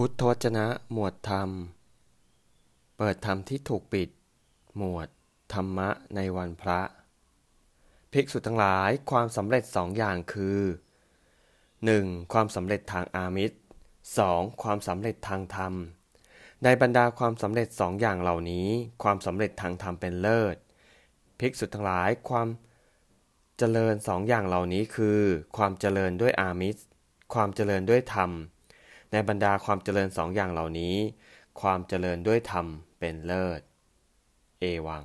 พุทธวจนะหมวดธรรม เปิดธรรมที่ถูกปิด หมวด ธรรมะในวันพระ ภิกษุทั้งหลายความสำเร็จสองอย่างคือ 1. ความสำเร็จทางอามิตร 2. ความสำเร็จทางธรรม ในบรรดาความสำเร็จสองอย่างเหล่านี้ ความสำเร็จทางธรรมเป็นเลิศ ภิกษุทั้งหลายความเจริญสองอย่างเหล่านี้คือ ความเจริญด้วยอามิตร ความเจริญด้วยธรรม ในบรรดาความเจริญสองอย่างเหล่านี้ ความเจริญด้วยธรรมเป็นเลิศ เอวัง